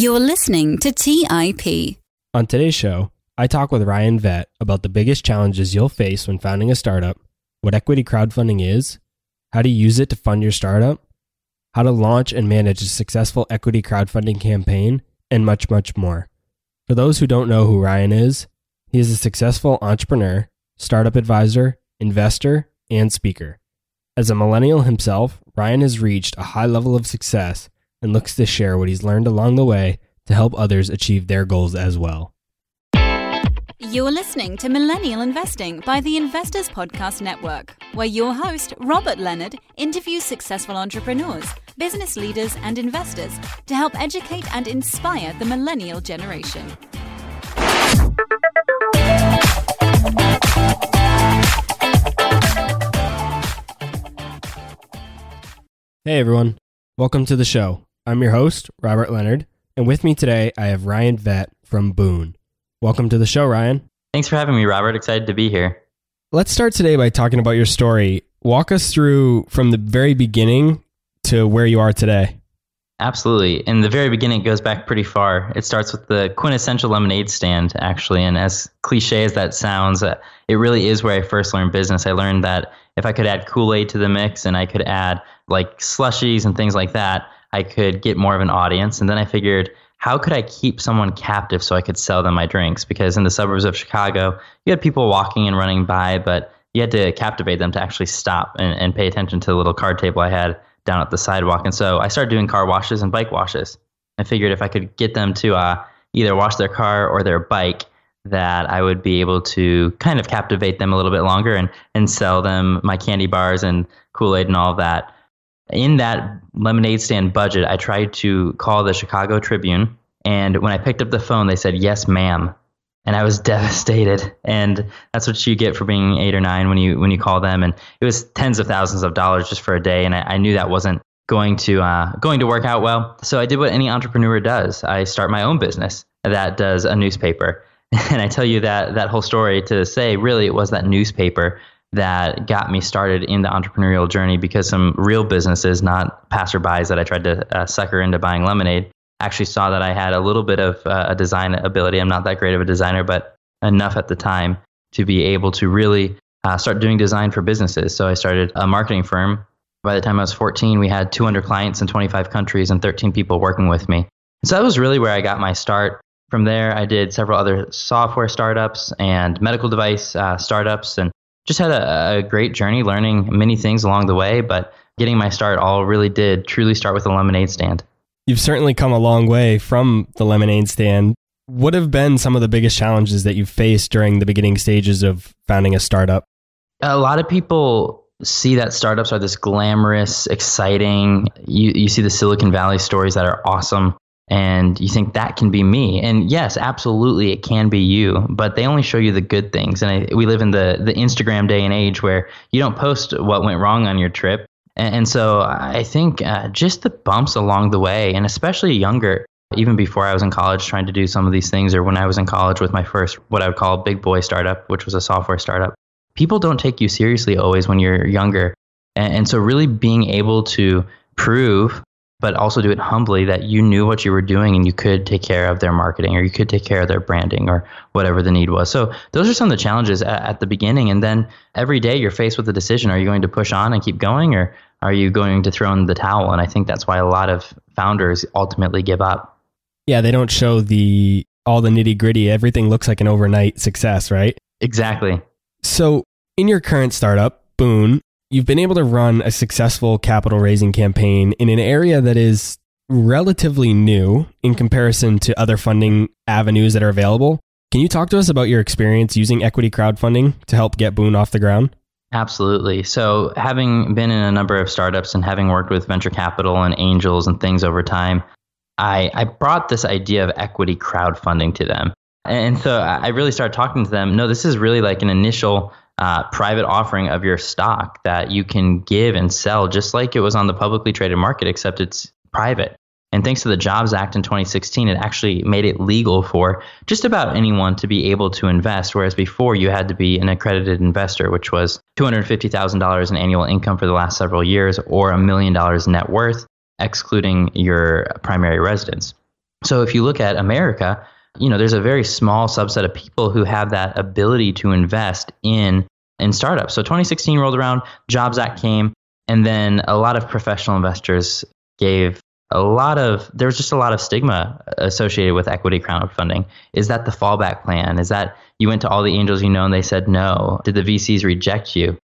You're listening to TIP. On today's show, I talk with Ryan Vet about the biggest challenges you'll face when founding a startup, what equity crowdfunding is, how to use it to fund your startup, how to launch and manage a successful equity crowdfunding campaign, and much, much more. For those who don't know who Ryan is, he is a successful entrepreneur, startup advisor, investor, and speaker. As a millennial himself, Ryan has reached a high level of success and looks to share what he's learned along the way to help others achieve their goals as well. You're listening to Millennial Investing by the Investors Podcast Network, where your host, Robert Leonard, interviews successful entrepreneurs, business leaders, and investors to help educate and inspire the millennial generation. Hey everyone, welcome to the show. I'm your host, Robert Leonard, and with me today I have Ryan Vet from Boon. Welcome to the show, Ryan. Thanks for having me, Robert. Excited to be here. Let's start today by talking about your story. Walk us through from the very beginning to where you are today. Absolutely. In the very beginning, it goes back pretty far. It starts with the quintessential lemonade stand, actually. And as cliche as that sounds, uh, it really is where I first learned business. I learned that if I could add Kool Aid to the mix and I could add like slushies and things like that, I could get more of an audience. And then I figured, how could I keep someone captive so I could sell them my drinks? Because in the suburbs of Chicago, you had people walking and running by, but you had to captivate them to actually stop and, and pay attention to the little card table I had down at the sidewalk. And so I started doing car washes and bike washes. I figured if I could get them to uh, either wash their car or their bike, that I would be able to kind of captivate them a little bit longer and, and sell them my candy bars and Kool Aid and all of that in that lemonade stand budget, I tried to call the Chicago Tribune. And when I picked up the phone, they said, Yes, ma'am. And I was devastated. And that's what you get for being eight or nine when you when you call them. And it was tens of thousands of dollars just for a day. And I, I knew that wasn't going to uh, going to work out well. So I did what any entrepreneur does. I start my own business that does a newspaper. And I tell you that that whole story to say really it was that newspaper that got me started in the entrepreneurial journey because some real businesses, not passerbys that I tried to uh, sucker into buying lemonade, actually saw that I had a little bit of uh, a design ability. I'm not that great of a designer, but enough at the time to be able to really uh, start doing design for businesses. So I started a marketing firm. By the time I was 14, we had 200 clients in 25 countries and 13 people working with me. So that was really where I got my start. From there, I did several other software startups and medical device uh, startups and just had a, a great journey learning many things along the way, but getting my start all really did truly start with a lemonade stand. You've certainly come a long way from the lemonade stand. What have been some of the biggest challenges that you've faced during the beginning stages of founding a startup? A lot of people see that startups are this glamorous, exciting. You, you see the Silicon Valley stories that are awesome and you think that can be me. And yes absolutely it can be you but they only show you the good things. And I, we live in the the instagram day and age where you don't post what went wrong on your trip. And, and so i think uh, just the bumps along the way and especially younger even before i was in college trying to do some of these things or when i was in college with my first what i would call big boy startup which was a software startup people don't take you seriously always when you're younger. And, and so really being able to prove but also do it humbly that you knew what you were doing and you could take care of their marketing or you could take care of their branding or whatever the need was. So those are some of the challenges at, at, the beginning. And then every day you're faced with the decision are you going to push on and keep going or are you going to throw in the towel? And I think that's why a lot of founders ultimately give up. Yeah, they don't show the all the nitty gritty. Everything looks like an overnight success, right? Exactly. So in your current startup, Boon, you've been able to run a successful capital raising campaign in an area that is relatively new in comparison to other funding avenues that are available. Can you talk to us about your experience using equity crowdfunding to help get Boon off the ground? Absolutely. So, having been in a number of startups and having worked with venture capital and angels and things over time, I, I brought this idea of equity crowdfunding to them. And so I really started talking to them. No, this is really like an initial uh, private offering of your stock that you can give and sell just like it was on the publicly traded market, except it's private. And thanks to the Jobs Act in 2016, it actually made it legal for just about anyone to be able to invest. Whereas before, you had to be an accredited investor, which was $250,000 in annual income for the last several years or a million dollars net worth, excluding your primary residence. So if you look at America, you know, there's a very small subset of people who have that ability to invest in in startups. So 2016 rolled around, Jobs Act came, and then a lot of professional investors gave a lot of there was just a lot of stigma associated with equity crowdfunding. Is that the fallback plan? Is that you went to all the angels you know and they said no? Did the VCs reject you?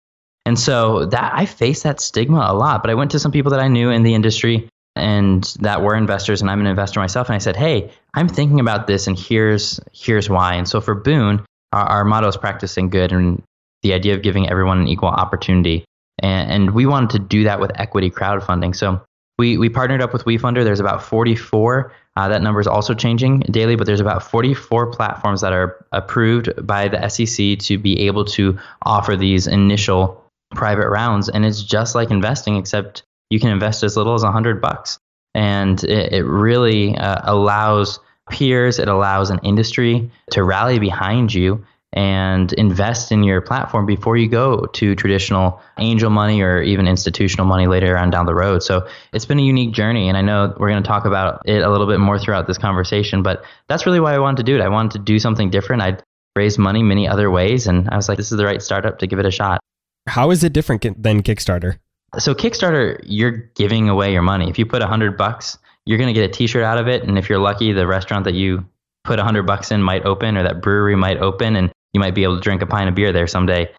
And so that I faced that stigma a lot, but I went to some people that I knew in the industry and that were investors and I'm an investor myself and I said, "Hey, I'm thinking about this and here's here's why." And so for Boon, our, our motto is practicing good and the idea of giving everyone an equal opportunity. And, and we wanted to do that with equity crowdfunding. So we, we partnered up with WeFunder. There's about 44. Uh, that number is also changing daily, but there's about 44 platforms that are approved by the SEC to be able to offer these initial private rounds. And it's just like investing, except you can invest as little as 100 bucks. And it, it really uh, allows peers, it allows an industry to rally behind you and invest in your platform before you go to traditional angel money or even institutional money later on down the road. So it's been a unique journey. And I know we're going to talk about it a little bit more throughout this conversation, but that's really why I wanted to do it. I wanted to do something different. I'd raised money many other ways. And I was like, this is the right startup to give it a shot. How is it different than Kickstarter? So Kickstarter, you're giving away your money. If you put a hundred bucks, you're going to get a t-shirt out of it. And if you're lucky, the restaurant that you put a hundred bucks in might open or that brewery might open and you might be able to drink a pint of beer there someday.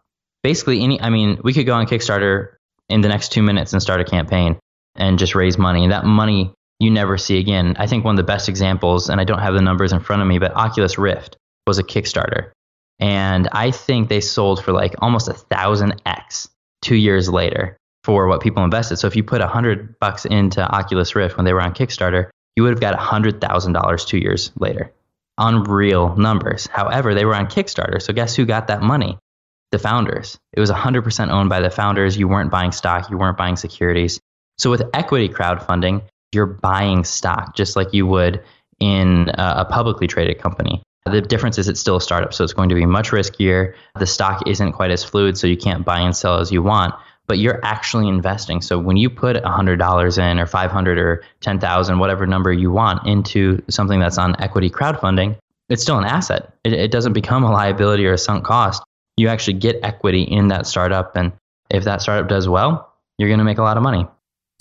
Basically, any, I mean, we could go on Kickstarter in the next two minutes and start a campaign and just raise money. And that money you never see again. I think one of the best examples, and I don't have the numbers in front of me, but Oculus Rift was a Kickstarter. And I think they sold for like almost a thousand X two years later for what people invested. So if you put a hundred bucks into Oculus Rift when they were on Kickstarter, you would have got a hundred thousand dollars two years later unreal numbers. However, they were on Kickstarter. So guess who got that money? The founders. It was 100% owned by the founders. You weren't buying stock, you weren't buying securities. So with equity crowdfunding, you're buying stock just like you would in a publicly traded company. The difference is it's still a startup, so it's going to be much riskier. The stock isn't quite as fluid, so you can't buy and sell as you want but you're actually investing. So when you put $100 in or 500 or 10,000, whatever number you want into something that's on equity crowdfunding, it's still an asset. It, it doesn't become a liability or a sunk cost. You actually get equity in that startup. And if that startup does well, you're going to make a lot of money.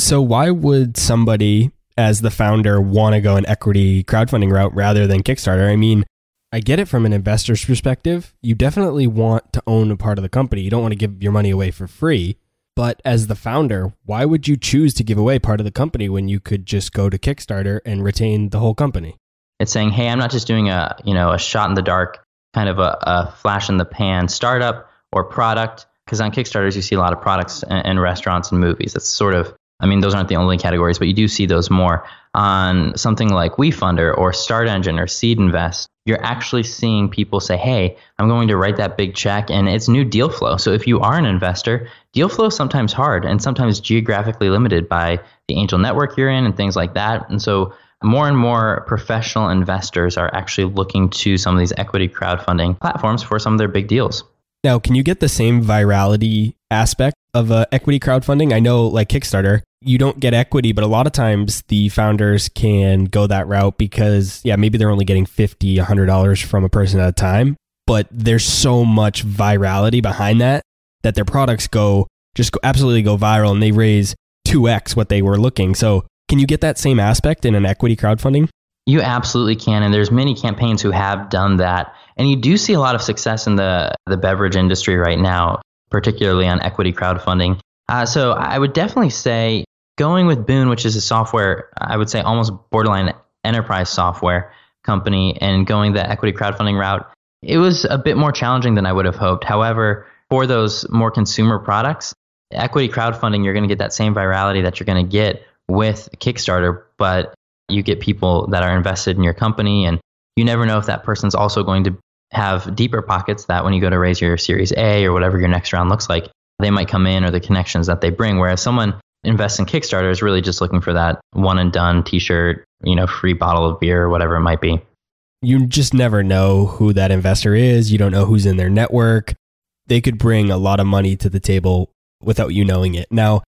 So why would somebody as the founder want to go an equity crowdfunding route rather than Kickstarter? I mean, I get it from an investor's perspective. You definitely want to own a part of the company. You don't want to give your money away for free. But as the founder, why would you choose to give away part of the company when you could just go to Kickstarter and retain the whole company? It's saying, hey, I'm not just doing a you know a shot in the dark kind of a, a flash in the pan startup or product. Because on Kickstarters, you see a lot of products and, and restaurants and movies. That's sort of I mean, those aren't the only categories, but you do see those more on something like WeFunder or Start Engine or Seed Invest. You're actually seeing people say, "Hey, I'm going to write that big check," and it's new deal flow. So if you are an investor, deal flow is sometimes hard and sometimes geographically limited by the angel network you're in and things like that. And so more and more professional investors are actually looking to some of these equity crowdfunding platforms for some of their big deals. Now, can you get the same virality aspect of uh, equity crowdfunding? I know, like Kickstarter, you don't get equity, but a lot of times the founders can go that route because, yeah, maybe they're only getting $50, $100 from a person at a time, but there's so much virality behind that that their products go just go, absolutely go viral and they raise 2x what they were looking. So, can you get that same aspect in an equity crowdfunding? You absolutely can, and there's many campaigns who have done that, and you do see a lot of success in the the beverage industry right now, particularly on equity crowdfunding. Uh, so I would definitely say going with Boon, which is a software, I would say almost borderline enterprise software company, and going the equity crowdfunding route, it was a bit more challenging than I would have hoped. However, for those more consumer products, equity crowdfunding, you're going to get that same virality that you're going to get with Kickstarter, but you get people that are invested in your company, and you never know if that person's also going to have deeper pockets that when you go to raise your Series A or whatever your next round looks like, they might come in or the connections that they bring. Whereas someone invests in Kickstarter is really just looking for that one and done t shirt, you know, free bottle of beer, or whatever it might be. You just never know who that investor is. You don't know who's in their network. They could bring a lot of money to the table without you knowing it. Now,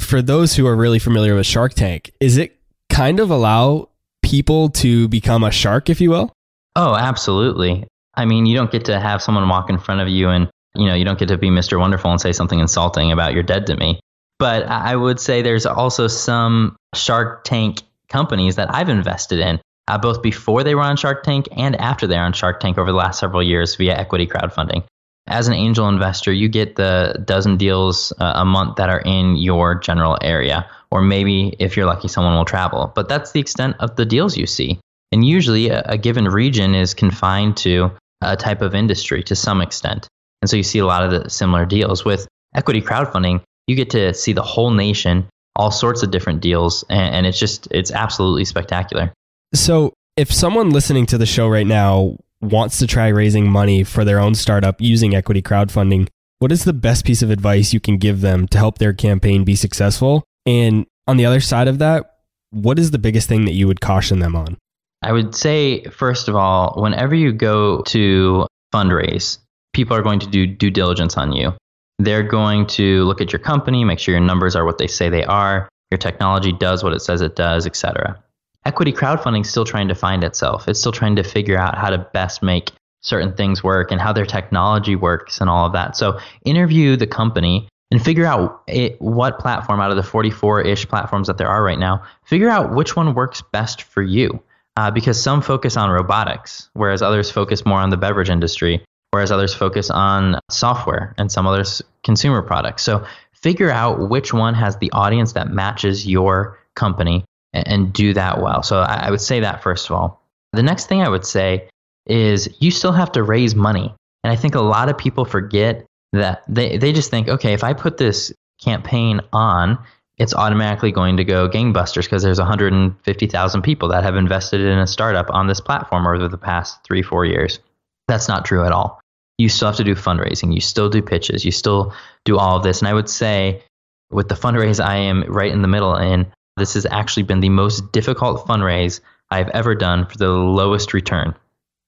for those who are really familiar with Shark Tank, is it kind of allow people to become a shark, if you will? Oh, absolutely. I mean, you don't get to have someone walk in front of you and, you know, you don't get to be Mr. Wonderful and say something insulting about you're dead to me. But I would say there's also some Shark Tank companies that I've invested in, uh, both before they were on Shark Tank and after they're on Shark Tank over the last several years via equity crowdfunding. As an angel investor, you get the dozen deals uh, a month that are in your general area, or maybe if you're lucky, someone will travel. But that's the extent of the deals you see. And usually, a, a given region is confined to a type of industry to some extent. And so you see a lot of the similar deals. With equity crowdfunding, you get to see the whole nation, all sorts of different deals, and, and it's just it's absolutely spectacular. So, if someone listening to the show right now wants to try raising money for their own startup using equity crowdfunding, what is the best piece of advice you can give them to help their campaign be successful? And on the other side of that, what is the biggest thing that you would caution them on? I would say, first of all, whenever you go to fundraise, people are going to do due diligence on you. They're going to look at your company, make sure your numbers are what they say they are, your technology does what it says it does, etc. Equity crowdfunding is still trying to find itself. It's still trying to figure out how to best make certain things work and how their technology works and all of that. So interview the company and figure out it, what platform out of the 44-ish platforms that there are right now, figure out which one works best for you. Uh, because some focus on robotics, whereas others focus more on the beverage industry whereas others focus on software and some others consumer products. So figure out which one has the audience that matches your company and, and do that well. So I, I would say that first of all. The next thing I would say is you still have to raise money. And I think a lot of people forget that they, they just think, okay, if I put this campaign on, it's automatically going to go gangbusters because there's 150,000 people that have invested in a startup on this platform over the past three, four years. That's not true at all. You still have to do fundraising. You still do pitches. You still do all of this. And I would say with the fundraise I am right in the middle in, this has actually been the most difficult fundraise I've ever done for the lowest return.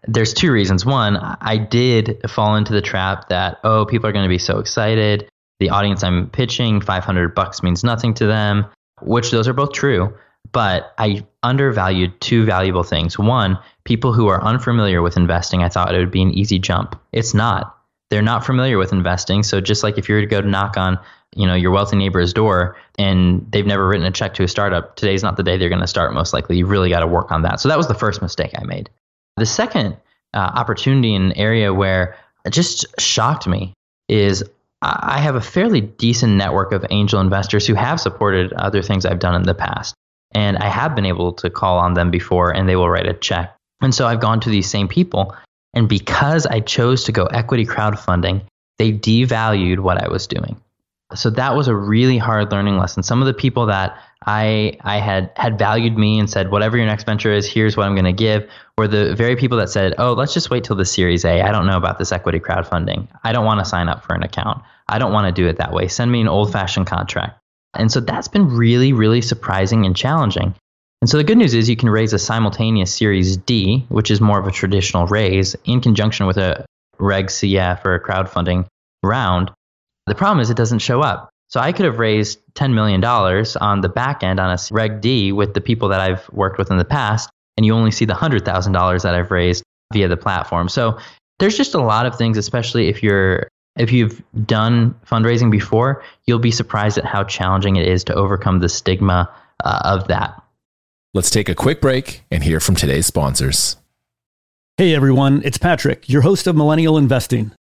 There's two reasons. One, I did fall into the trap that, oh, people are going to be so excited. The audience I'm pitching, 500 bucks means nothing to them, which those are both true. But I undervalued two valuable things. One, people who are unfamiliar with investing, I thought it would be an easy jump. It's not. They're not familiar with investing. So just like if you were to go to knock on, you know, your wealthy neighbor's door and they've never written a check to a startup, today's not the day they're going to start most likely. You really got to work on that. So that was the first mistake I made. The second uh, opportunity in an area where it just shocked me is I have a fairly decent network of angel investors who have supported other things I've done in the past. And I have been able to call on them before and they will write a check. And so I've gone to these same people. And because I chose to go equity crowdfunding, they devalued what I was doing. So that was a really hard learning lesson. Some of the people that I I had had valued me and said, whatever your next venture is, here's what I'm going to give, were the very people that said, oh, let's just wait till the Series A. I don't know about this equity crowdfunding. I don't want to sign up for an account. I don't want to do it that way. Send me an old fashioned contract. And so that's been really, really surprising and challenging. And so the good news is you can raise a simultaneous Series D, which is more of a traditional raise, in conjunction with a Reg CF or a crowdfunding round. The problem is it doesn't show up. So I could have raised $10 million on the back end on a Reg D with the people that I've worked with in the past, and you only see the $100,000 that I've raised via the platform. So there's just a lot of things, especially if you're if you've done fundraising before, you'll be surprised at how challenging it is to overcome the stigma uh, of that. Let's take a quick break and hear from today's sponsors. Hey everyone, it's Patrick, your host of Millennial Investing.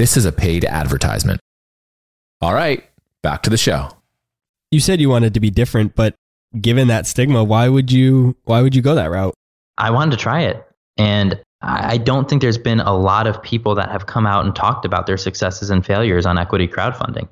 This is a paid advertisement. All right, back to the show. You said you wanted to be different, but given that stigma, why would you why would you go that route? I wanted to try it. And I don't think there's been a lot of people that have come out and talked about their successes and failures on equity crowdfunding.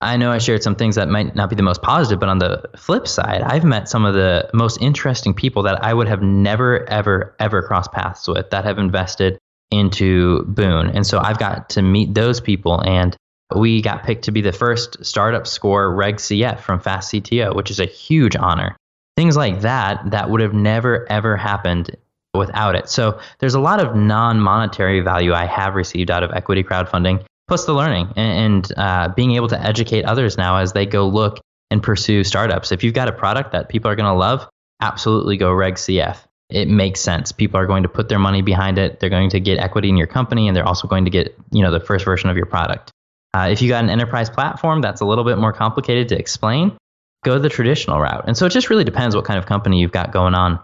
I know I shared some things that might not be the most positive, but on the flip side, I've met some of the most interesting people that I would have never, ever, ever crossed paths with that have invested into Boon. And so I've got to meet those people. And we got picked to be the first startup score Reg CF from Fast CTO, which is a huge honor. Things like that, that would have never, ever happened without it. So there's a lot of non monetary value I have received out of equity crowdfunding plus the learning and, and uh, being able to educate others now as they go look and pursue startups. If you've got a product that people are going to love, absolutely go Reg CF. It makes sense. People are going to put their money behind it. They're going to get equity in your company, and they're also going to get you know the first version of your product. Uh, if you got an enterprise platform that's a little bit more complicated to explain, go the traditional route. And so it just really depends what kind of company you've got going on.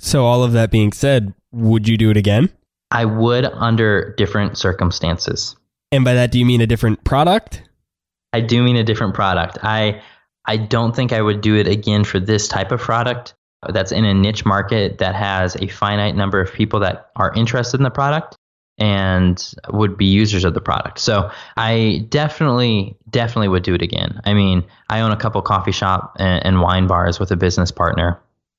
So all of that being said, would you do it again? I would under different circumstances. And by that, do you mean a different product? I do mean a different product. I I don't think I would do it again for this type of product that's in a niche market that has a finite number of people that are interested in the product and would be users of the product. So I definitely, definitely would do it again. I mean, I own a couple coffee shop and, and wine bars with a business partner.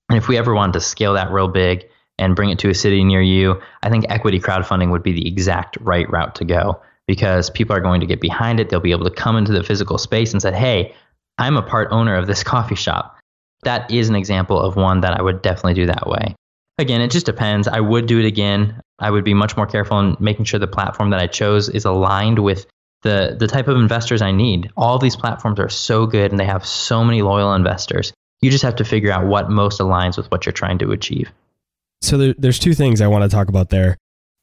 And if we ever wanted to scale that real big and bring it to a city near you, I think equity crowdfunding would be the exact right route to go because people are going to get behind it. They'll be able to come into the physical space and say, hey, I'm a part owner of this coffee shop. That is an example of one that I would definitely do that way. Again, it just depends. I would do it again. I would be much more careful in making sure the platform that I chose is aligned with the, the type of investors I need. All these platforms are so good and they have so many loyal investors. You just have to figure out what most aligns with what you're trying to achieve. So there, there's two things I want to talk about there.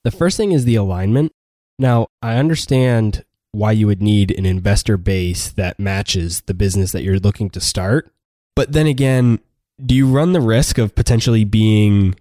The first thing is the alignment. Now, I understand why you would need an investor base that matches the business that you're looking to start. But then again, do you run the risk of potentially being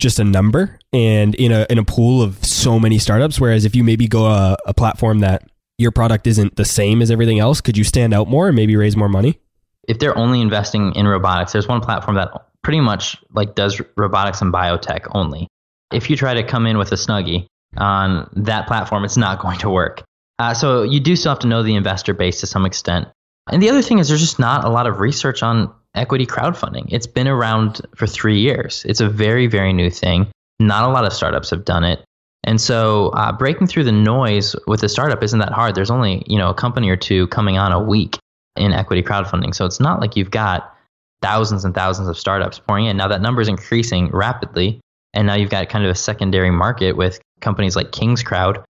just a number and in a in a pool of so many startups whereas if you maybe go a, a platform that your product isn't the same as everything else, could you stand out more and maybe raise more money? If they're only investing in robotics, there's one platform that pretty much like does robotics and biotech only. If you try to come in with a Snuggie, on that platform, it's not going to work. Uh, so you do still have to know the investor base to some extent. And the other thing is there's just not a lot of research on equity crowdfunding. It's been around for three years. It's a very, very new thing. Not a lot of startups have done it. And so uh, breaking through the noise with a startup isn't that hard. There's only you know a company or two coming on a week in equity crowdfunding. So it's not like you've got thousands and thousands of startups pouring in. Now that number is increasing rapidly. And now you've got kind of a secondary market with companies like Kingscrowd,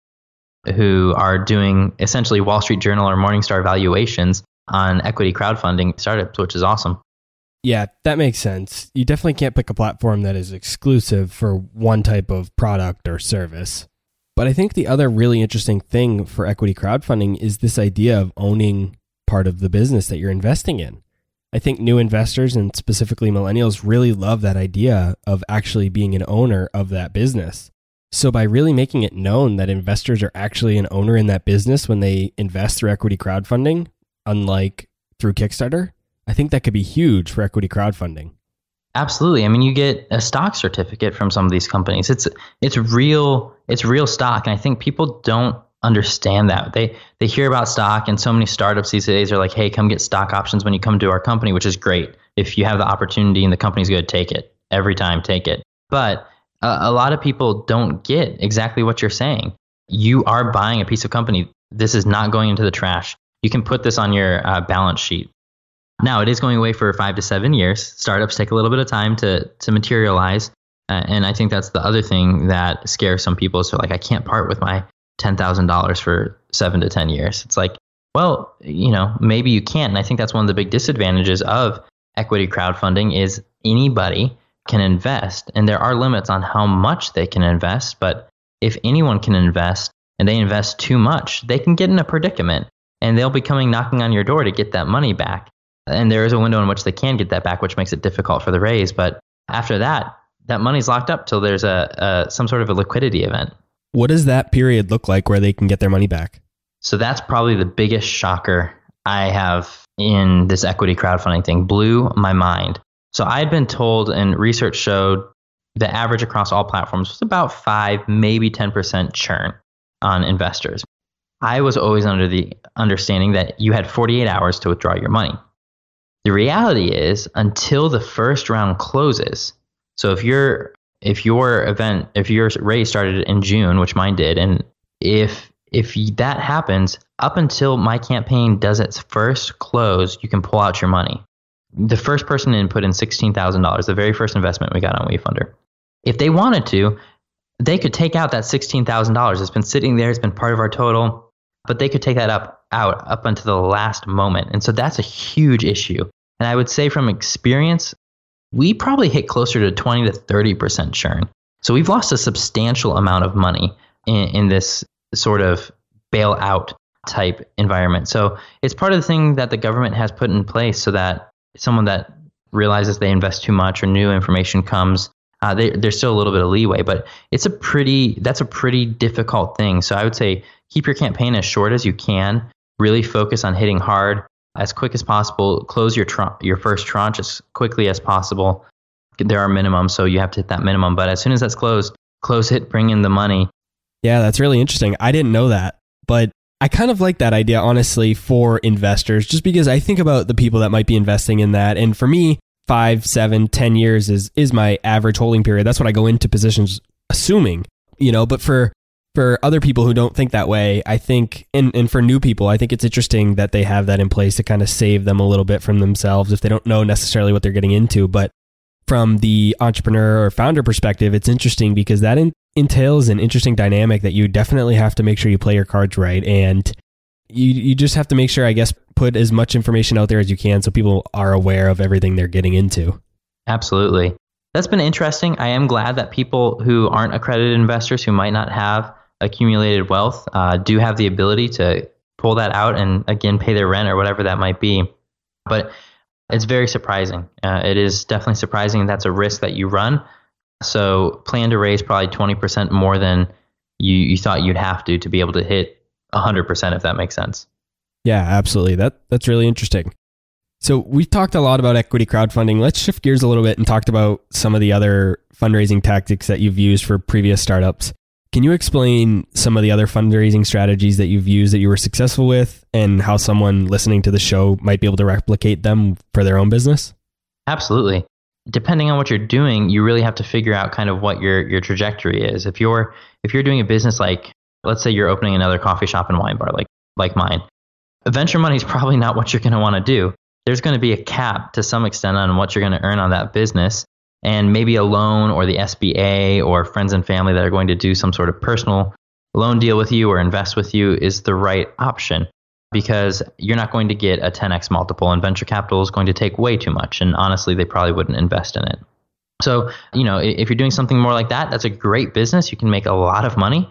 who are doing essentially Wall Street Journal or Morningstar valuations on equity crowdfunding startups, which is awesome. Yeah, that makes sense. You definitely can't pick a platform that is exclusive for one type of product or service. But I think the other really interesting thing for equity crowdfunding is this idea of owning part of the business that you're investing in. I think new investors and specifically millennials really love that idea of actually being an owner of that business. So, by really making it known that investors are actually an owner in that business when they invest through equity crowdfunding, unlike through Kickstarter, I think that could be huge for equity crowdfunding. Absolutely. I mean, you get a stock certificate from some of these companies. It's it's real it's real stock, and I think people don't understand that. They they hear about stock, and so many startups these days are like, "Hey, come get stock options when you come to our company," which is great. If you have the opportunity and the company's good, take it every time. Take it. But uh, a lot of people don't get exactly what you're saying. You are buying a piece of company. This is not going into the trash. You can put this on your uh, balance sheet. Now it is going away for five to seven years. Startups take a little bit of time to to materialize, uh, and I think that's the other thing that scares some people. So like, I can't part with my ten thousand dollars for seven to ten years. It's like, well, you know, maybe you can't. And I think that's one of the big disadvantages of equity crowdfunding is anybody can invest, and there are limits on how much they can invest. But if anyone can invest and they invest too much, they can get in a predicament, and they'll be coming knocking on your door to get that money back and there is a window in which they can get that back, which makes it difficult for the raise. But after that, that money's locked up till there's a, a some sort of a liquidity event. What does that period look like where they can get their money back? So that's probably the biggest shocker I have in this equity crowdfunding thing. Blew my mind. So I had been told, and research showed the average across all platforms was about five, maybe 10% churn on investors. I was always under the understanding that you had 48 hours to withdraw your money. The reality is until the first round closes. So if your if your event if your raise started in June, which mine did, and if if that happens up until my campaign does its first close, you can pull out your money. The first person in put in sixteen thousand dollars, the very first investment we got on WeFunder. If they wanted to, they could take out that sixteen thousand dollars. It's been sitting there. It's been part of our total, but they could take that up out up until the last moment, and so that's a huge issue. And I would say from experience, we probably hit closer to 20 to 30% churn. So we've lost a substantial amount of money in, in this sort of bailout type environment. So it's part of the thing that the government has put in place so that someone that realizes they invest too much or new information comes, uh, they, there's still a little bit of leeway, but it's a pretty, that's a pretty difficult thing. So I would say keep your campaign as short as you can, really focus on hitting hard, as quick as possible. Close your tr- your first tranche as quickly as possible. There are minimums, so you have to hit that minimum. But as soon as that's closed, close it, bring in the money. Yeah, that's really interesting. I didn't know that, but I kind of like that idea, honestly, for investors, just because I think about the people that might be investing in that. And for me, five, seven, ten years is is my average holding period. That's what I go into positions assuming, you know. But for for other people who don't think that way, I think, and, and for new people, I think it's interesting that they have that in place to kind of save them a little bit from themselves if they don't know necessarily what they're getting into. But from the entrepreneur or founder perspective, it's interesting because that in, entails an interesting dynamic that you definitely have to make sure you play your cards right. And you, you just have to make sure, I guess, put as much information out there as you can so people are aware of everything they're getting into. Absolutely. That's been interesting. I am glad that people who aren't accredited investors, who might not have accumulated wealth uh, do have the ability to pull that out and again pay their rent or whatever that might be. But it's very surprising. Uh, it is definitely surprising. That's a risk that you run. So plan to raise probably 20% more than you, you thought you'd have to to be able to hit 100% if that makes sense. Yeah, absolutely. That that's really interesting. So we've talked a lot about equity crowdfunding. Let's shift gears a little bit and talked about some of the other fundraising tactics that you've used for previous startups. Can you explain some of the other fundraising strategies that you've used that you were successful with and how someone listening to the show might be able to replicate them for their own business? Absolutely. Depending on what you're doing, you really have to figure out kind of what your your trajectory is. If you're if you're doing a business like let's say you're opening another coffee shop and wine bar like like mine, venture money is probably not what you're going to want to do. There's going to be a cap to some extent on what you're going to earn on that business and maybe a loan or the SBA or friends and family that are going to do some sort of personal loan deal with you or invest with you is the right option. because you're not going to get a 10x multiple and venture capital is going to take way too much. And honestly, they probably wouldn't invest in it. So, you know, if you're doing something more like that, that's a great business. You can make a lot of money.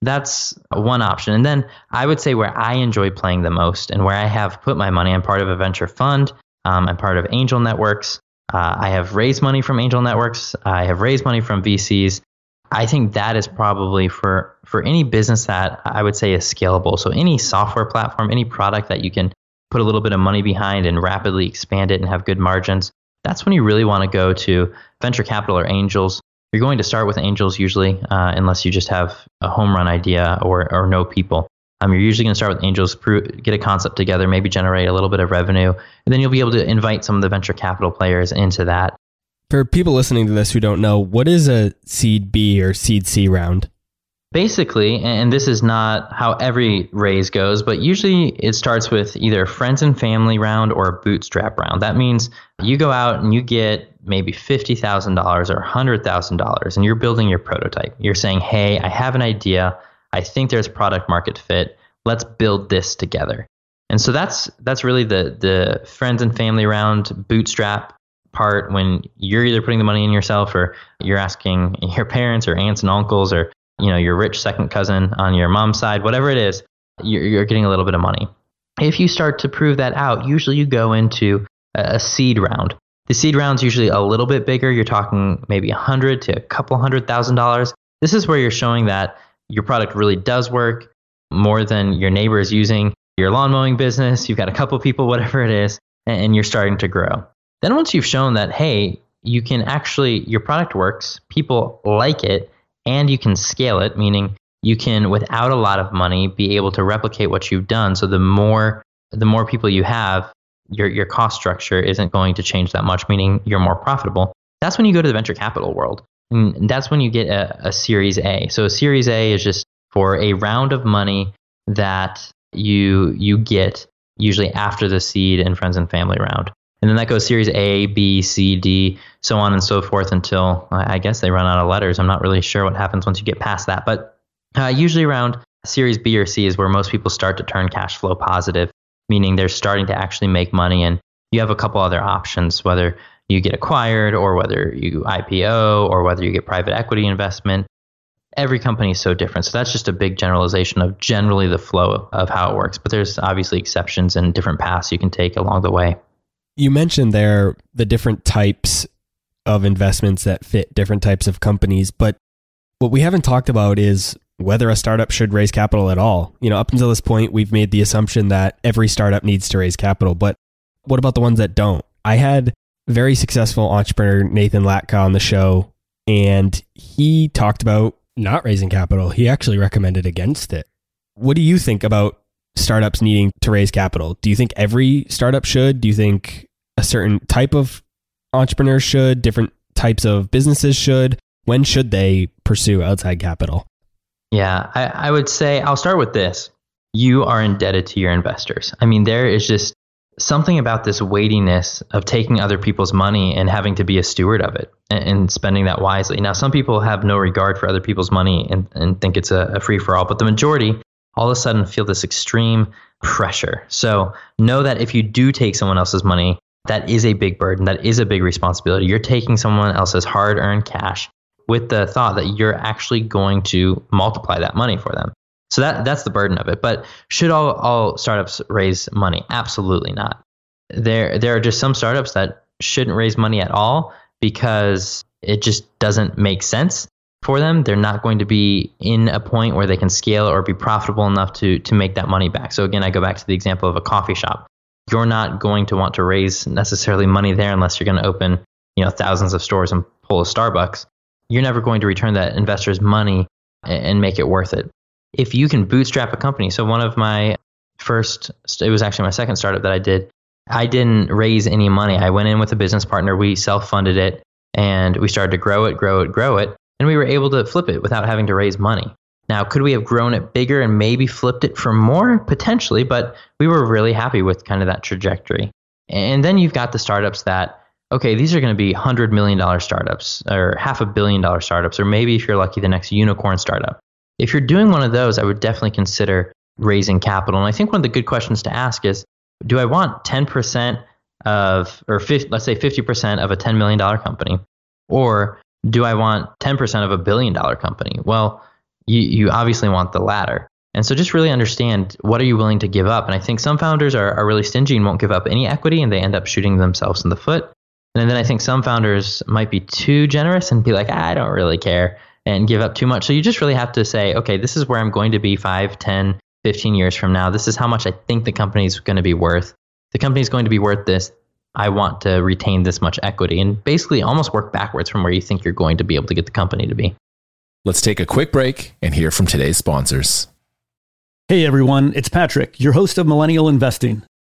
That's one option. And then I would say where I enjoy playing the most and where I have put my money, I'm part of a venture fund, um, I'm part of angel networks. Uh, I have raised money from angel networks, I have raised money from VCs. I think that is probably for for any business that I would say is scalable. So any software platform, any product that you can put a little bit of money behind and rapidly expand it and have good margins, that's when you really want to go to venture capital or angels. You're going to start with angels usually, uh, unless you just have a home run idea or, or no people. Um, you're usually going to start with angels, get a concept together, maybe generate a little bit of revenue, and then you'll be able to invite some of the venture capital players into that. For people listening to this who don't know, what is a seed B or seed C round? Basically, and this is not how every raise goes, but usually it starts with either a friends and family round or a bootstrap round. That means you go out and you get maybe $50,000 or $100,000 and you're building your prototype. You're saying, hey, I have an idea. I think there's product market fit. Let's build this together. And so that's that's really the the friends and family round bootstrap part when you're either putting the money in yourself or you're asking your parents or aunts and uncles or you know, your rich second cousin on your mom's side, whatever it is, you're, you're getting a little bit of money. If you start to prove that out, usually you go into a seed round. The seed round's usually a little bit bigger. You're talking maybe a hundred to a couple hundred thousand dollars. This is where you're showing that your product really does work more than your neighbor is using your lawn mowing business. You've got a couple people, whatever it is, and you're starting to grow. Then once you've shown that, hey, you can actually, your product works, people like it, and you can scale it, meaning you can, without a lot of money, be able to replicate what you've done. So the more the more people you have, your your cost structure isn't going to change that much, meaning you're more profitable. That's when you go to the venture capital world. And that's when you get a, a Series A. So a Series A is just for a round of money that you you get usually after the seed and friends and family round. And then that goes series A, B, C, D, so on and so forth until I guess they run out of letters. I'm not really sure what happens once you get past that. But uh, usually around series B or C is where most people start to turn cash flow positive, meaning they're starting to actually make money. And you have a couple other options, whether you get acquired or whether you IPO or whether you get private equity investment. Every company is so different. So that's just a big generalization of generally the flow of how it works. But there's obviously exceptions and different paths you can take along the way. You mentioned there the different types of investments that fit different types of companies, but what we haven't talked about is whether a startup should raise capital at all. You know, up until this point, we've made the assumption that every startup needs to raise capital, but what about the ones that don't? I had very successful entrepreneur Nathan Latka on the show, and he talked about not raising capital. He actually recommended against it. What do you think about startups needing to raise capital? Do you think every startup should? Do you think a certain type of entrepreneurs should, different types of businesses should? When should they pursue outside capital? Yeah, I, I would say I'll start with this. You are indebted to your investors. I mean, there is just something about this weightiness of taking other people's money and having to be a steward of it and, and spending that wisely. Now, some people have no regard for other people's money and, and think it's a, a free for all, but the majority all of a sudden feel this extreme pressure. So know that if you do take someone else's money, that is a big burden. That is a big responsibility. You're taking someone else's hard earned cash with the thought that you're actually going to multiply that money for them. So that that's the burden of it. But should all, all startups raise money? Absolutely not. There there are just some startups that shouldn't raise money at all because it just doesn't make sense for them. They're not going to be in a point where they can scale or be profitable enough to to make that money back. So again, I go back to the example of a coffee shop you're not going to want to raise necessarily money there unless you're going to open, you know, thousands of stores and pull a Starbucks. You're never going to return that investor's money and make it worth it. If you can bootstrap a company, so one of my first, it was actually my second startup that I did. I didn't raise any money. I went in with a business partner. We self funded it and we started to grow it, grow it, grow it. And we were able to flip it without having to raise money. Now, could we have grown it bigger and maybe flipped it for more? Potentially, but we were really happy with kind of that trajectory. And then you've got the startups that, okay, these are going to be $100 million startups or half a billion dollar startups, or maybe if you're lucky, the next unicorn startup. If you're doing one of those, I would definitely consider raising capital. And I think one of the good questions to ask is do I want 10% of, or 50, let's say 50% of a $10 million company? Or do I want 10% of a billion dollar company? Well, you, you obviously want the latter. And so just really understand what are you willing to give up. And I think some founders are, are really stingy and won't give up any equity and they end up shooting themselves in the foot. And then I think some founders might be too generous and be like, I don't really care and give up too much. So you just really have to say, okay, this is where I'm going to be 5, 10, 15 years from now. This is how much I think the company is going to be worth. The company is going to be worth this. I want to retain this much equity and basically almost work backwards from where you think you're going to be able to get the company to be. Let's take a quick break and hear from today's sponsors. Hey everyone, it's Patrick, your host of Millennial Investing.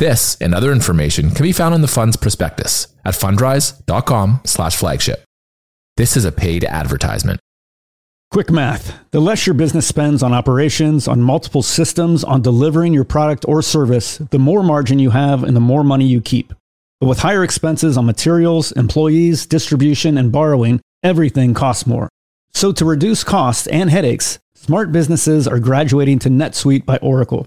This and other information can be found in the fund's prospectus at fundrise.com slash flagship. This is a paid advertisement. Quick math. The less your business spends on operations, on multiple systems, on delivering your product or service, the more margin you have and the more money you keep. But with higher expenses on materials, employees, distribution, and borrowing, everything costs more. So to reduce costs and headaches, smart businesses are graduating to NetSuite by Oracle.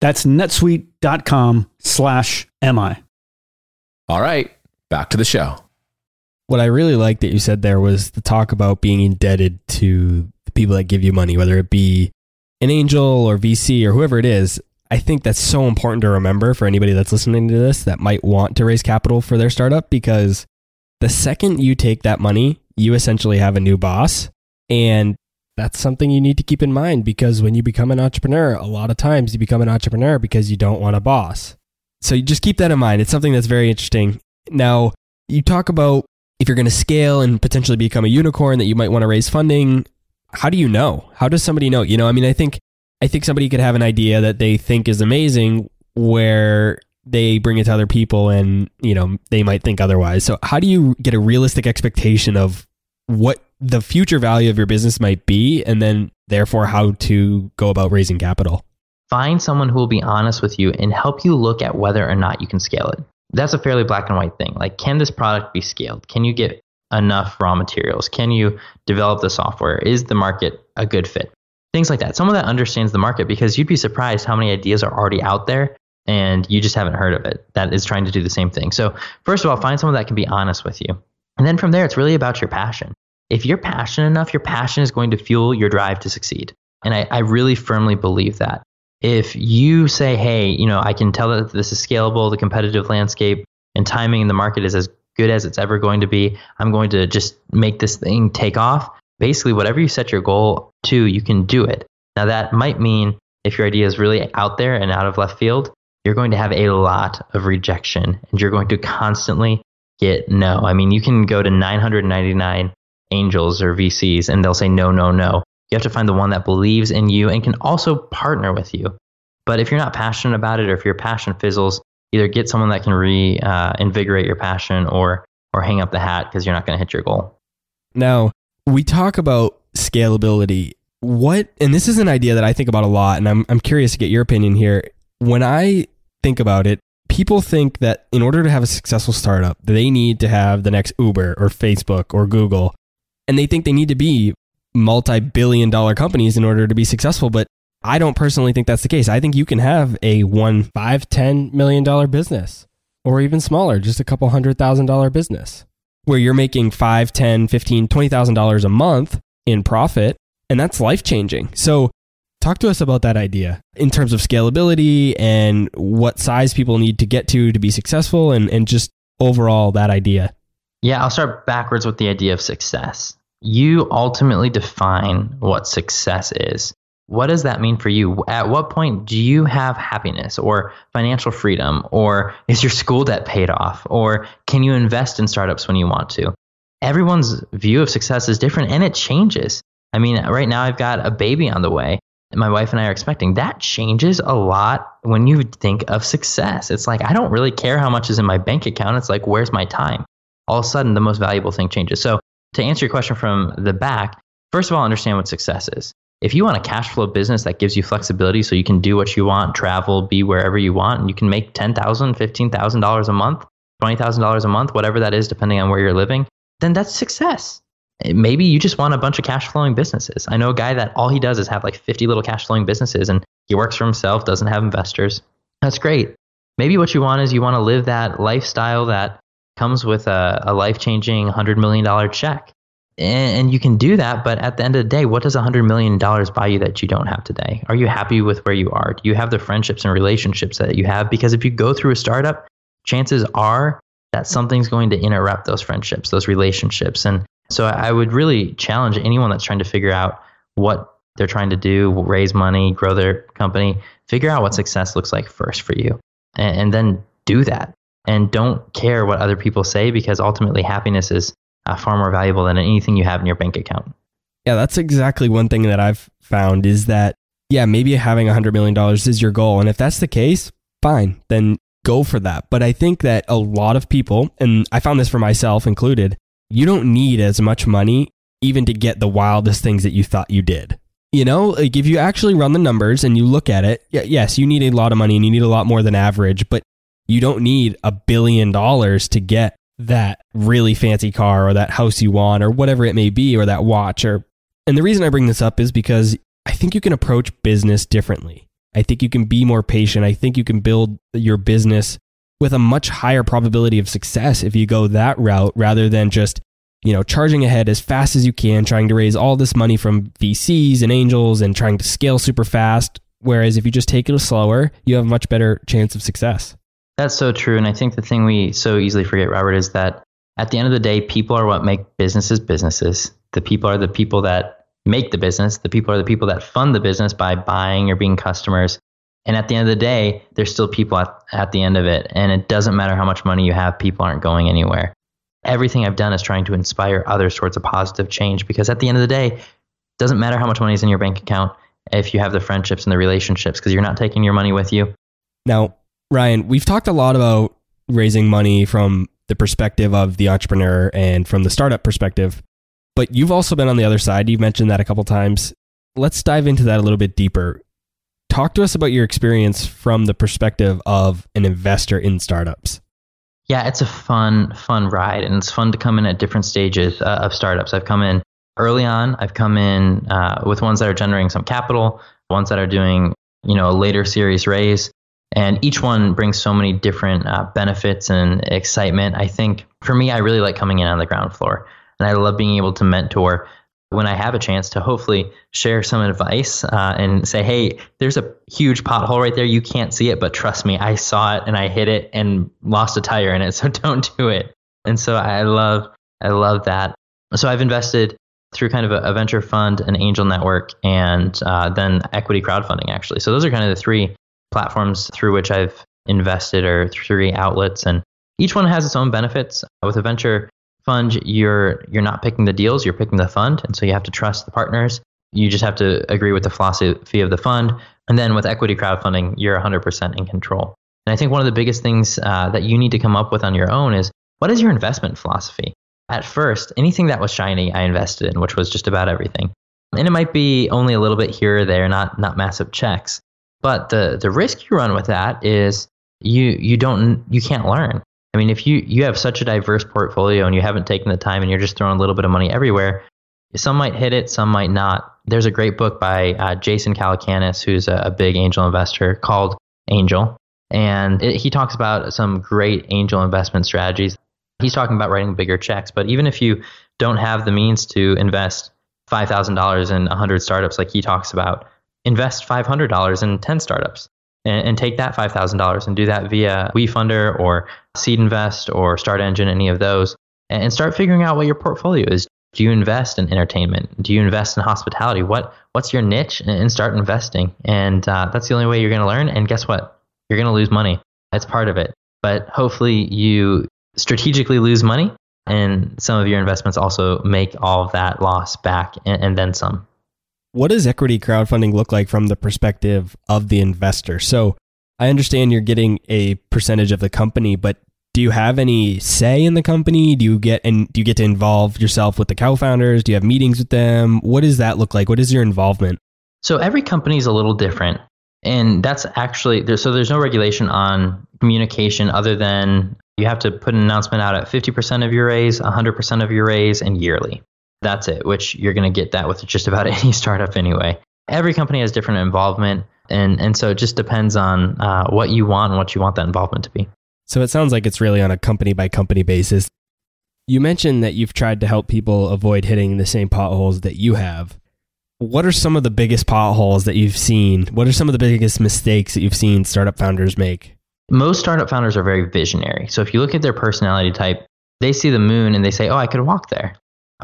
That's netsuite.com slash MI. All right, back to the show what I really liked that you said there was the talk about being indebted to the people that give you money, whether it be an angel or VC or whoever it is. I think that's so important to remember for anybody that's listening to this that might want to raise capital for their startup because the second you take that money, you essentially have a new boss. And that's something you need to keep in mind because when you become an entrepreneur, a lot of times you become an entrepreneur because you don't want a boss. So you just keep that in mind. It's something that's very interesting. Now, you talk about if you're going to scale and potentially become a unicorn that you might want to raise funding how do you know how does somebody know you know i mean i think i think somebody could have an idea that they think is amazing where they bring it to other people and you know they might think otherwise so how do you get a realistic expectation of what the future value of your business might be and then therefore how to go about raising capital find someone who will be honest with you and help you look at whether or not you can scale it that's a fairly black and white thing. Like, can this product be scaled? Can you get enough raw materials? Can you develop the software? Is the market a good fit? Things like that. Someone that understands the market because you'd be surprised how many ideas are already out there and you just haven't heard of it that is trying to do the same thing. So, first of all, find someone that can be honest with you. And then from there, it's really about your passion. If you're passionate enough, your passion is going to fuel your drive to succeed. And I, I really firmly believe that. If you say, hey, you know, I can tell that this is scalable, the competitive landscape and timing in the market is as good as it's ever going to be, I'm going to just make this thing take off. Basically, whatever you set your goal to, you can do it. Now, that might mean if your idea is really out there and out of left field, you're going to have a lot of rejection and you're going to constantly get no. I mean, you can go to 999 angels or VCs and they'll say no, no, no. You have to find the one that believes in you and can also partner with you. But if you're not passionate about it or if your passion fizzles, either get someone that can reinvigorate uh, your passion or or hang up the hat because you're not going to hit your goal. Now, we talk about scalability. What and this is an idea that I think about a lot and I'm I'm curious to get your opinion here. When I think about it, people think that in order to have a successful startup, they need to have the next Uber or Facebook or Google. And they think they need to be multi billion dollar companies in order to be successful. But I don't personally think that's the case. I think you can have a one, five, ten million dollar business or even smaller, just a couple hundred thousand dollar business where you're making five, ten, fifteen, twenty thousand dollars a month in profit. And that's life changing. So talk to us about that idea in terms of scalability and what size people need to get to to be successful and, and just overall that idea. Yeah, I'll start backwards with the idea of success. You ultimately define what success is. What does that mean for you? At what point do you have happiness or financial freedom? Or is your school debt paid off? Or can you invest in startups when you want to? Everyone's view of success is different and it changes. I mean, right now I've got a baby on the way. My wife and I are expecting. That changes a lot when you think of success. It's like, I don't really care how much is in my bank account. It's like, where's my time? All of a sudden, the most valuable thing changes. So, to answer your question from the back, first of all, understand what success is if you want a cash flow business that gives you flexibility so you can do what you want, travel, be wherever you want, and you can make $10,000, $15,000 a month, $20,000 a month, whatever that is, depending on where you're living, then that's success. Eh, maybe you just want a bunch of cash flowing businesses. I know a guy that all he does is have like 50 little cash flowing businesses and he works for himself, doesn't have investors. That's great. Maybe what you want is you want to live that lifestyle that comes with a, a life changing $100 million check. And you can do that but at the end of the day what does $100 million buy you that you don't have today? Are you happy with where you are? Do you have the friendships and relationships that you have? Because if you go through a startup chances are that something's going to interrupt those friendships those relationships. And so i would really challenge anyone that's trying to figure out what they're trying to do raise money grow their company figure out what success looks like first for you. And, and then do that and don't care what other people say because ultimately happiness is uh, far more valuable than anything you have in your bank account. Yeah, that's exactly one thing that I've found is that, yeah, maybe having $100 million is your goal. And if that's the case, fine, then go for that. But I think that a lot of people, and I found this for myself included, you don't need as much money even to get the wildest things that you thought you did. You know, like if you actually run the numbers and you look at it, yes, you need a lot of money and you need a lot more than average, but you don't need a billion dollars to get that really fancy car or that house you want or whatever it may be or that watch or and the reason I bring this up is because I think you can approach business differently. I think you can be more patient. I think you can build your business with a much higher probability of success if you go that route rather than just, you know, charging ahead as fast as you can, trying to raise all this money from VCs and angels and trying to scale super fast. Whereas if you just take it slower, you have a much better chance of success. That's so true. And I think the thing we so easily forget, Robert, is that at the end of the day, people are what make businesses businesses. The people are the people that make the business. The people are the people that fund the business by buying or being customers. And at the end of the day, there's still people at, at the end of it. And it doesn't matter how much money you have, people aren't going anywhere. Everything I've done is trying to inspire others towards a positive change because at the end of the day, it doesn't matter how much money is in your bank account if you have the friendships and the relationships because you're not taking your money with you. Now, Ryan, we've talked a lot about raising money from the perspective of the entrepreneur and from the startup perspective, but you've also been on the other side. You've mentioned that a couple times. Let's dive into that a little bit deeper. Talk to us about your experience from the perspective of an investor in startups. Yeah, it's a fun, fun ride, and it's fun to come in at different stages uh, of startups. I've come in early on. I've come in uh, with ones that are generating some capital, ones that are doing, you know, a later series raise, And each one brings so many different uh, benefits and excitement. I think for me, I really like coming in on the ground floor. And I love being able to mentor when I have a chance to hopefully share some advice uh, and say, hey, there's a huge pothole right there. You can't see it, but trust me, I saw it and I hit it and lost a tire in it. So don't do it. And so I love, I love that. So I've invested through kind of a, a venture fund, an angel network, and uh, then equity crowdfunding, actually. So those are kind of the three platforms through which I've invested are three outlets. And each one has its own benefits. With a venture fund, you're you're not picking the deals, you're picking the fund, and so you have to trust the partners. You just have to agree with the philosophy of the fund. And then with equity crowdfunding, you're 100% in control. And I think one of the biggest things uh, that you need to come up with on your own is what is your investment philosophy? At first, anything that was shiny, I invested in, which was just about everything. And it might be only a little bit here or there, not not massive checks. But the the risk you run with that is you you don't you can't learn. I mean, if you you have such a diverse portfolio and you haven't taken the time and you're just throwing a little bit of money everywhere, some might hit it, some might not. There's a great book by uh, Jason Calacanis, who's a, a, big angel investor, called Angel, and it, he talks about some great angel investment strategies. He's talking about writing bigger checks, but even if you don't have the means to invest five thousand dollars in hundred startups, like he talks about, invest $500 in 10 startups and, and take that $5,000 and do that via WeFunder or Seed Invest or Start Engine, any of those, and, and start figuring out what your portfolio is. Do you invest in entertainment? Do you invest in hospitality? What What's your niche? And start investing. And uh, that's the only way you're going to learn. And guess what? You're going to lose money. That's part of it. But hopefully, you strategically lose money, and some of your investments also make all of that loss back and, and then some. What does equity crowdfunding look like from the perspective of the investor? So I understand you're getting a percentage of the company, but do you have any say in the company? Do you get and do you get to involve yourself with the co-founders? Do you have meetings with them? What does that look like? What is your involvement? So every company is a little different. And that's actually there so there's no regulation on communication other than you have to put an announcement out at 50% of your raise, 100% of your raise and yearly. That's it, which you're going to get that with just about any startup anyway. Every company has different involvement, and, and so it just depends on uh, what you want and what you want that involvement to be. So it sounds like it's really on a company by company basis. You mentioned that you've tried to help people avoid hitting the same potholes that you have. What are some of the biggest potholes that you've seen? What are some of the biggest mistakes that you've seen startup founders make? Most startup founders are very visionary. So if you look at their personality type, they see the moon and they say, "Oh, I could walk there."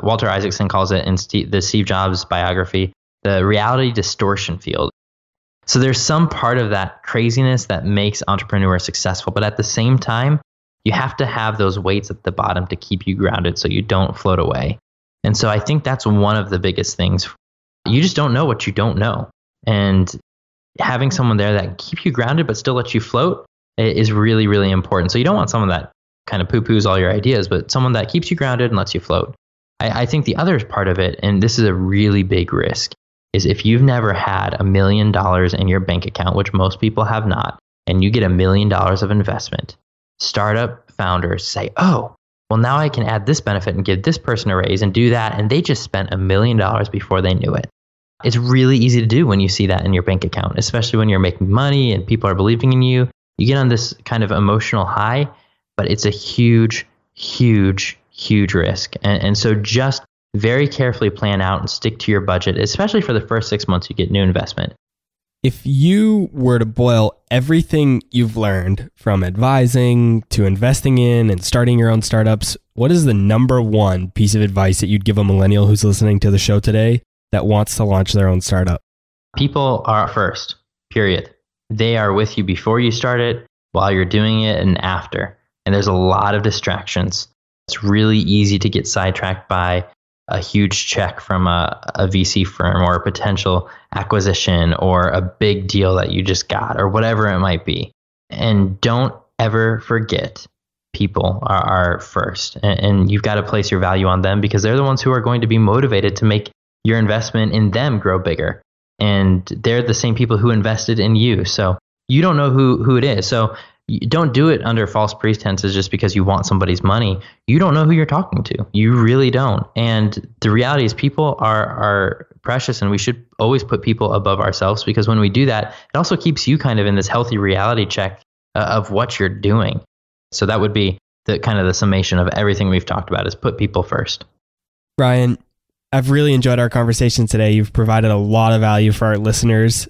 Walter Isaacson calls it in Steve, the Steve Jobs biography the reality distortion field. So there's some part of that craziness that makes entrepreneurs successful, but at the same time, you have to have those weights at the bottom to keep you grounded so you don't float away. And so I think that's one of the biggest things. You just don't know what you don't know. And having someone there that keep you grounded but still let you float is really, really important. So you don't want someone that kind of poo poos all your ideas, but someone that keeps you grounded and lets you float. I, I think the other part of it, and this is a really big risk, is if you've never had a million dollars in your bank account, which most people have not, and you get a million dollars of investment, startup founders say, oh, well, now I can add this benefit and give this person a raise and do that. And they just spent a million dollars before they knew it. It's really easy to do when you see that in your bank account, especially when you're making money and people are believing in you. You get on this kind of emotional high, but it's a huge, huge huge risk. And, and so just very carefully plan out and stick to your budget, especially for the first six months you get new investment. If you were to boil everything you've learned from advising to investing in and starting your own startups, what is the number one piece of advice that you'd give a millennial who's listening to the show today that wants to launch their own startup? People are first, period. They are with you before you start it, while you're doing it, and after. And there's a lot of distractions. It's really easy to get sidetracked by a huge check from a, a VC firm or a potential acquisition or a big deal that you just got or whatever it might be. And don't ever forget people are, are first. And, and you've got to place your value on them because they're the ones who are going to be motivated to make your investment in them grow bigger. And they're the same people who invested in you. So you don't know who, who it is. So you don't do it under false pretenses just because you want somebody's money. You don't know who you're talking to. You really don't. And the reality is people are are precious and we should always put people above ourselves because when we do that, it also keeps you kind of in this healthy reality check uh, of what you're doing. So that would be the kind of the summation of everything we've talked about is put people first. Ryan, I've really enjoyed our conversation today. You've provided a lot of value for our listeners.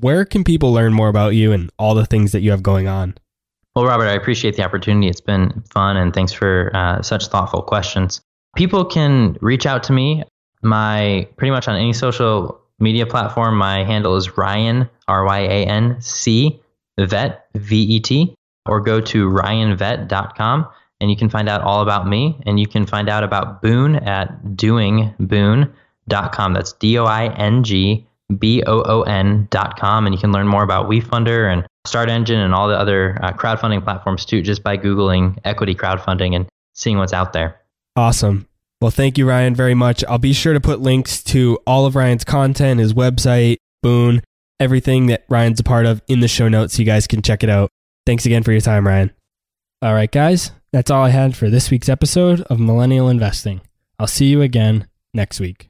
Where can people learn more about you and all the things that you have going on? Well, Robert, I appreciate the opportunity. It's been fun, and thanks for uh, such thoughtful questions. People can reach out to me. My pretty much on any social media platform. My handle is Ryan R Y A N C Vet V E T, or go to ryanvet.com and you can find out all about me. And you can find out about Boon at doingboon.com. That's D O I N G B O O N.com. And you can learn more about WeFunder and Start Engine and all the other uh, crowdfunding platforms too, just by Googling equity crowdfunding and seeing what's out there. Awesome. Well, thank you, Ryan, very much. I'll be sure to put links to all of Ryan's content, his website, Boon, everything that Ryan's a part of in the show notes so you guys can check it out. Thanks again for your time, Ryan. All right, guys, that's all I had for this week's episode of Millennial Investing. I'll see you again next week.